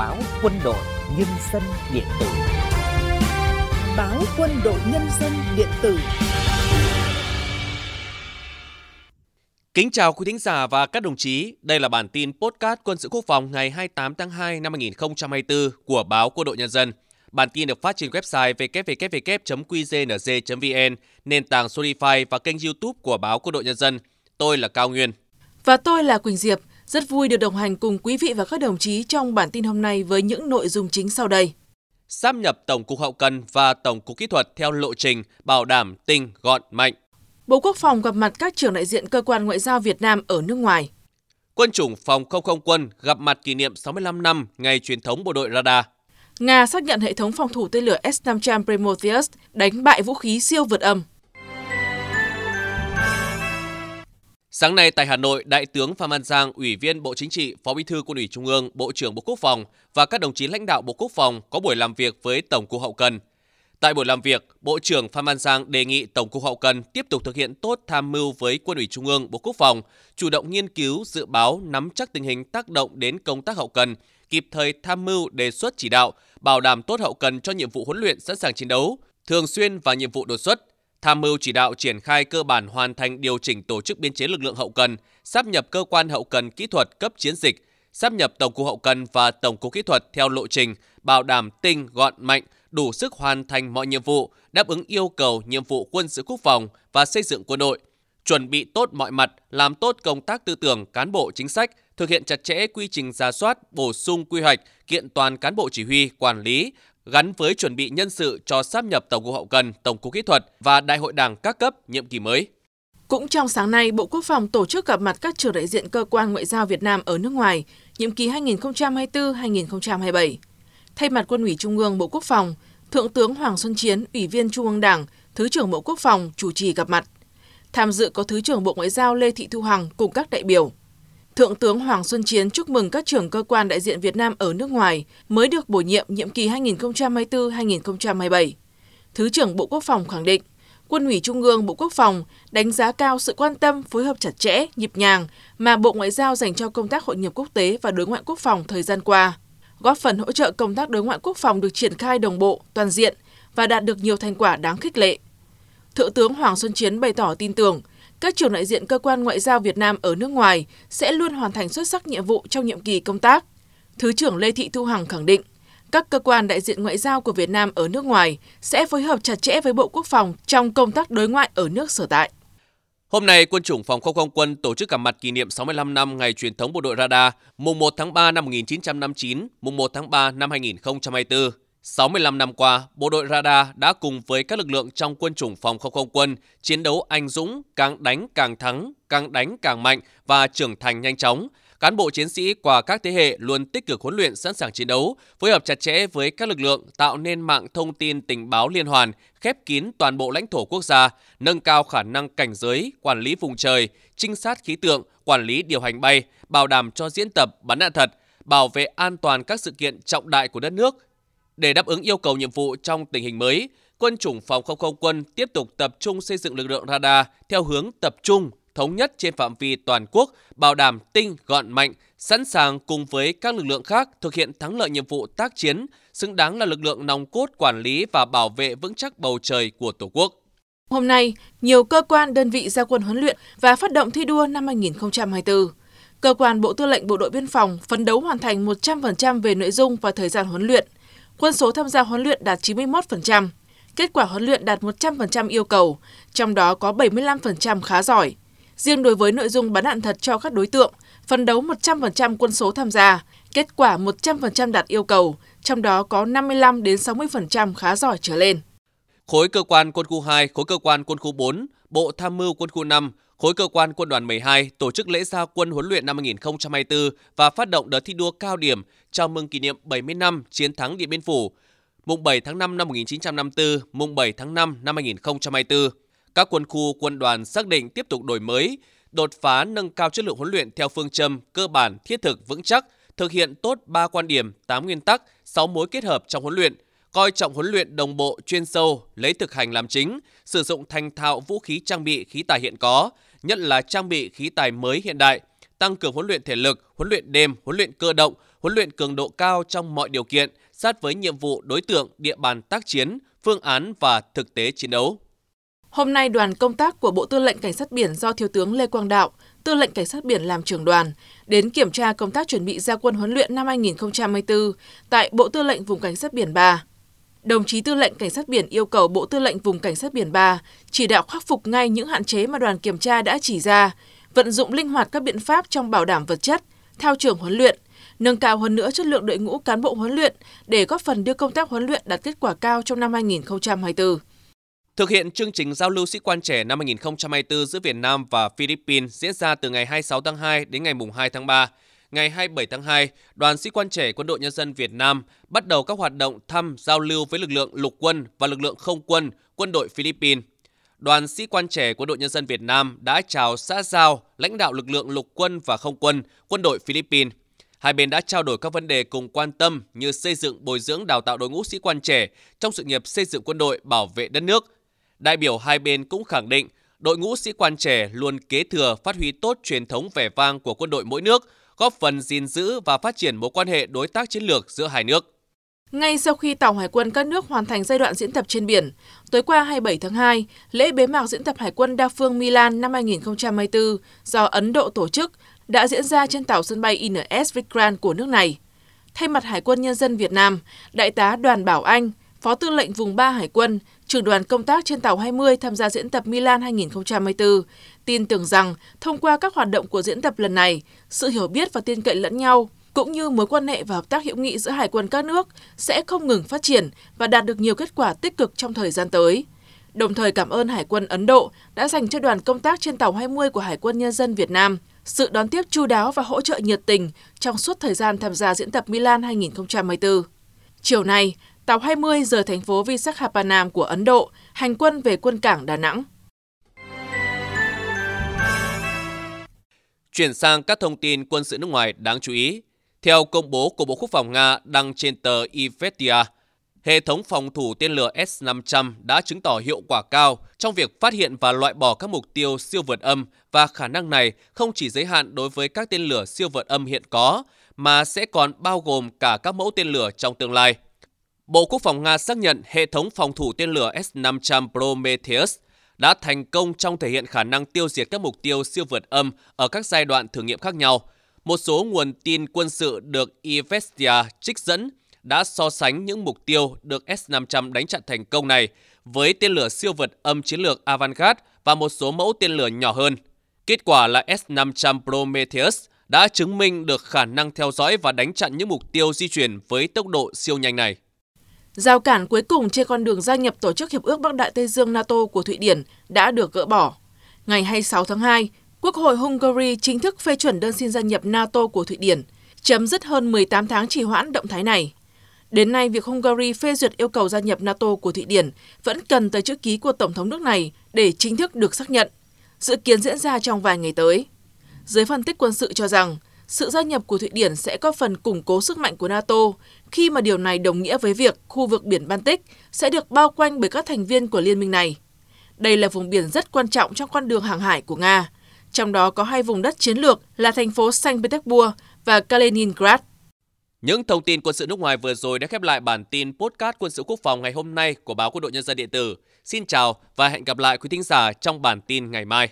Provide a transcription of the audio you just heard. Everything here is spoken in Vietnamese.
báo quân đội nhân dân điện tử báo quân đội nhân dân điện tử Kính chào quý thính giả và các đồng chí, đây là bản tin podcast quân sự quốc phòng ngày 28 tháng 2 năm 2024 của báo Quân đội Nhân dân. Bản tin được phát trên website www.qznz.vn, nền tảng Spotify và kênh YouTube của báo Quân đội Nhân dân. Tôi là Cao Nguyên. Và tôi là Quỳnh Diệp. Rất vui được đồng hành cùng quý vị và các đồng chí trong bản tin hôm nay với những nội dung chính sau đây. Sáp nhập Tổng cục Hậu cần và Tổng cục Kỹ thuật theo lộ trình bảo đảm tinh, gọn, mạnh. Bộ Quốc phòng gặp mặt các trưởng đại diện cơ quan ngoại giao Việt Nam ở nước ngoài. Quân chủng phòng không không quân gặp mặt kỷ niệm 65 năm ngày truyền thống bộ đội radar. Nga xác nhận hệ thống phòng thủ tên lửa S-500 Prometheus đánh bại vũ khí siêu vượt âm. Sáng nay tại Hà Nội, Đại tướng Phan Văn Giang, Ủy viên Bộ Chính trị, Phó Bí thư Quân ủy Trung ương, Bộ trưởng Bộ Quốc phòng và các đồng chí lãnh đạo Bộ Quốc phòng có buổi làm việc với Tổng cục Hậu cần. Tại buổi làm việc, Bộ trưởng Phan Văn Giang đề nghị Tổng cục Hậu cần tiếp tục thực hiện tốt tham mưu với Quân ủy Trung ương, Bộ Quốc phòng, chủ động nghiên cứu, dự báo, nắm chắc tình hình tác động đến công tác hậu cần, kịp thời tham mưu đề xuất chỉ đạo, bảo đảm tốt hậu cần cho nhiệm vụ huấn luyện sẵn sàng chiến đấu, thường xuyên và nhiệm vụ đột xuất, tham mưu chỉ đạo triển khai cơ bản hoàn thành điều chỉnh tổ chức biên chế lực lượng hậu cần, sắp nhập cơ quan hậu cần kỹ thuật cấp chiến dịch, sắp nhập Tổng cục Hậu cần và Tổng cục Kỹ thuật theo lộ trình, bảo đảm tinh, gọn, mạnh, đủ sức hoàn thành mọi nhiệm vụ, đáp ứng yêu cầu nhiệm vụ quân sự quốc phòng và xây dựng quân đội, chuẩn bị tốt mọi mặt, làm tốt công tác tư tưởng cán bộ chính sách, thực hiện chặt chẽ quy trình ra soát, bổ sung quy hoạch, kiện toàn cán bộ chỉ huy, quản lý, gắn với chuẩn bị nhân sự cho sáp nhập Tổng cục Hậu cần, Tổng cục Kỹ thuật và Đại hội Đảng các cấp nhiệm kỳ mới. Cũng trong sáng nay, Bộ Quốc phòng tổ chức gặp mặt các trưởng đại diện cơ quan ngoại giao Việt Nam ở nước ngoài, nhiệm kỳ 2024-2027. Thay mặt Quân ủy Trung ương Bộ Quốc phòng, Thượng tướng Hoàng Xuân Chiến, Ủy viên Trung ương Đảng, Thứ trưởng Bộ Quốc phòng chủ trì gặp mặt. Tham dự có Thứ trưởng Bộ Ngoại giao Lê Thị Thu Hằng cùng các đại biểu. Thượng tướng Hoàng Xuân Chiến chúc mừng các trưởng cơ quan đại diện Việt Nam ở nước ngoài mới được bổ nhiệm nhiệm kỳ 2024-2027. Thứ trưởng Bộ Quốc phòng khẳng định, Quân ủy Trung ương Bộ Quốc phòng đánh giá cao sự quan tâm, phối hợp chặt chẽ, nhịp nhàng mà Bộ Ngoại giao dành cho công tác hội nhập quốc tế và đối ngoại quốc phòng thời gian qua, góp phần hỗ trợ công tác đối ngoại quốc phòng được triển khai đồng bộ, toàn diện và đạt được nhiều thành quả đáng khích lệ. Thượng tướng Hoàng Xuân Chiến bày tỏ tin tưởng các trưởng đại diện cơ quan ngoại giao Việt Nam ở nước ngoài sẽ luôn hoàn thành xuất sắc nhiệm vụ trong nhiệm kỳ công tác. Thứ trưởng Lê Thị Thu Hằng khẳng định, các cơ quan đại diện ngoại giao của Việt Nam ở nước ngoài sẽ phối hợp chặt chẽ với Bộ Quốc phòng trong công tác đối ngoại ở nước sở tại. Hôm nay, Quân chủng Phòng không không quân tổ chức gặp mặt kỷ niệm 65 năm ngày truyền thống bộ đội radar, mùng 1 tháng 3 năm 1959, mùng 1 tháng 3 năm 2024. 65 năm qua, bộ đội radar đã cùng với các lực lượng trong quân chủng phòng không không quân chiến đấu anh dũng, càng đánh càng thắng, càng đánh càng mạnh và trưởng thành nhanh chóng. Cán bộ chiến sĩ qua các thế hệ luôn tích cực huấn luyện sẵn sàng chiến đấu, phối hợp chặt chẽ với các lực lượng tạo nên mạng thông tin tình báo liên hoàn, khép kín toàn bộ lãnh thổ quốc gia, nâng cao khả năng cảnh giới, quản lý vùng trời, trinh sát khí tượng, quản lý điều hành bay, bảo đảm cho diễn tập bắn đạn thật, bảo vệ an toàn các sự kiện trọng đại của đất nước, để đáp ứng yêu cầu nhiệm vụ trong tình hình mới, quân chủng phòng không không quân tiếp tục tập trung xây dựng lực lượng radar theo hướng tập trung, thống nhất trên phạm vi toàn quốc, bảo đảm tinh, gọn mạnh, sẵn sàng cùng với các lực lượng khác thực hiện thắng lợi nhiệm vụ tác chiến, xứng đáng là lực lượng nòng cốt quản lý và bảo vệ vững chắc bầu trời của Tổ quốc. Hôm nay, nhiều cơ quan đơn vị ra quân huấn luyện và phát động thi đua năm 2024. Cơ quan Bộ Tư lệnh Bộ đội Biên phòng phấn đấu hoàn thành 100% về nội dung và thời gian huấn luyện – Quân số tham gia huấn luyện đạt 91%, kết quả huấn luyện đạt 100% yêu cầu, trong đó có 75% khá giỏi. Riêng đối với nội dung bắn đạn thật cho các đối tượng, phấn đấu 100% quân số tham gia, kết quả 100% đạt yêu cầu, trong đó có 55 đến 60% khá giỏi trở lên. Khối cơ quan quân khu 2, khối cơ quan quân khu 4, Bộ Tham mưu quân khu 5, khối cơ quan quân đoàn 12 tổ chức lễ gia quân huấn luyện năm 2024 và phát động đợt thi đua cao điểm chào mừng kỷ niệm 70 năm chiến thắng Điện Biên Phủ, mùng 7 tháng 5 năm 1954, mùng 7 tháng 5 năm 2024. Các quân khu quân đoàn xác định tiếp tục đổi mới, đột phá nâng cao chất lượng huấn luyện theo phương châm cơ bản, thiết thực, vững chắc, thực hiện tốt 3 quan điểm, 8 nguyên tắc, 6 mối kết hợp trong huấn luyện, coi trọng huấn luyện đồng bộ chuyên sâu, lấy thực hành làm chính, sử dụng thành thạo vũ khí trang bị khí tài hiện có, nhất là trang bị khí tài mới hiện đại, tăng cường huấn luyện thể lực, huấn luyện đêm, huấn luyện cơ động, huấn luyện cường độ cao trong mọi điều kiện, sát với nhiệm vụ đối tượng, địa bàn tác chiến, phương án và thực tế chiến đấu. Hôm nay, đoàn công tác của Bộ Tư lệnh Cảnh sát biển do Thiếu tướng Lê Quang Đạo, Tư lệnh Cảnh sát biển làm trưởng đoàn, đến kiểm tra công tác chuẩn bị gia quân huấn luyện năm 2024 tại Bộ Tư lệnh Vùng Cảnh sát biển 3. Đồng chí Tư lệnh Cảnh sát biển yêu cầu Bộ Tư lệnh Vùng Cảnh sát biển 3 chỉ đạo khắc phục ngay những hạn chế mà đoàn kiểm tra đã chỉ ra, vận dụng linh hoạt các biện pháp trong bảo đảm vật chất, theo trường huấn luyện, nâng cao hơn nữa chất lượng đội ngũ cán bộ huấn luyện để góp phần đưa công tác huấn luyện đạt kết quả cao trong năm 2024. Thực hiện chương trình giao lưu sĩ quan trẻ năm 2024 giữa Việt Nam và Philippines diễn ra từ ngày 26 tháng 2 đến ngày 2 tháng 3, ngày 27 tháng 2, đoàn sĩ quan trẻ Quân đội Nhân dân Việt Nam bắt đầu các hoạt động thăm giao lưu với lực lượng lục quân và lực lượng không quân quân đội Philippines. Đoàn sĩ quan trẻ Quân đội Nhân dân Việt Nam đã chào xã giao lãnh đạo lực lượng lục quân và không quân quân đội Philippines. Hai bên đã trao đổi các vấn đề cùng quan tâm như xây dựng bồi dưỡng đào tạo đội ngũ sĩ quan trẻ trong sự nghiệp xây dựng quân đội bảo vệ đất nước. Đại biểu hai bên cũng khẳng định đội ngũ sĩ quan trẻ luôn kế thừa phát huy tốt truyền thống vẻ vang của quân đội mỗi nước, góp phần gìn giữ và phát triển mối quan hệ đối tác chiến lược giữa hai nước. Ngay sau khi tàu hải quân các nước hoàn thành giai đoạn diễn tập trên biển, tối qua 27 tháng 2, lễ bế mạc diễn tập hải quân đa phương Milan năm 2024 do Ấn Độ tổ chức đã diễn ra trên tàu sân bay INS Vikrant của nước này. Thay mặt Hải quân Nhân dân Việt Nam, Đại tá Đoàn Bảo Anh, Phó Tư lệnh Vùng 3 Hải quân, trưởng đoàn công tác trên tàu 20 tham gia diễn tập Milan 2024, tin tưởng rằng thông qua các hoạt động của diễn tập lần này, sự hiểu biết và tin cậy lẫn nhau cũng như mối quan hệ và hợp tác hữu nghị giữa hải quân các nước sẽ không ngừng phát triển và đạt được nhiều kết quả tích cực trong thời gian tới. Đồng thời cảm ơn Hải quân Ấn Độ đã dành cho đoàn công tác trên tàu 20 của Hải quân Nhân dân Việt Nam sự đón tiếp chu đáo và hỗ trợ nhiệt tình trong suốt thời gian tham gia diễn tập Milan 2024. Chiều nay, tàu 20 rời thành phố Visakhapatnam của Ấn Độ, hành quân về quân cảng Đà Nẵng. Chuyển sang các thông tin quân sự nước ngoài đáng chú ý. Theo công bố của Bộ Quốc phòng Nga đăng trên tờ Ivestia, hệ thống phòng thủ tên lửa S-500 đã chứng tỏ hiệu quả cao trong việc phát hiện và loại bỏ các mục tiêu siêu vượt âm và khả năng này không chỉ giới hạn đối với các tên lửa siêu vượt âm hiện có, mà sẽ còn bao gồm cả các mẫu tên lửa trong tương lai. Bộ Quốc phòng Nga xác nhận hệ thống phòng thủ tên lửa S-500 Prometheus đã thành công trong thể hiện khả năng tiêu diệt các mục tiêu siêu vượt âm ở các giai đoạn thử nghiệm khác nhau. Một số nguồn tin quân sự được Ivestia trích dẫn đã so sánh những mục tiêu được S-500 đánh chặn thành công này với tên lửa siêu vượt âm chiến lược Avangard và một số mẫu tên lửa nhỏ hơn. Kết quả là S-500 Prometheus đã chứng minh được khả năng theo dõi và đánh chặn những mục tiêu di chuyển với tốc độ siêu nhanh này. Giao cản cuối cùng trên con đường gia nhập Tổ chức Hiệp ước Bắc Đại Tây Dương NATO của Thụy Điển đã được gỡ bỏ. Ngày 26 tháng 2, Quốc hội Hungary chính thức phê chuẩn đơn xin gia nhập NATO của Thụy Điển, chấm dứt hơn 18 tháng trì hoãn động thái này. Đến nay, việc Hungary phê duyệt yêu cầu gia nhập NATO của Thụy Điển vẫn cần tới chữ ký của Tổng thống nước này để chính thức được xác nhận, dự kiến diễn ra trong vài ngày tới. Giới phân tích quân sự cho rằng, sự gia nhập của Thụy Điển sẽ có phần củng cố sức mạnh của NATO khi mà điều này đồng nghĩa với việc khu vực biển Baltic sẽ được bao quanh bởi các thành viên của liên minh này. Đây là vùng biển rất quan trọng trong con đường hàng hải của Nga, trong đó có hai vùng đất chiến lược là thành phố Saint Petersburg và Kaliningrad. Những thông tin quân sự nước ngoài vừa rồi đã khép lại bản tin podcast quân sự quốc phòng ngày hôm nay của báo Quân đội Nhân dân điện tử. Xin chào và hẹn gặp lại quý thính giả trong bản tin ngày mai.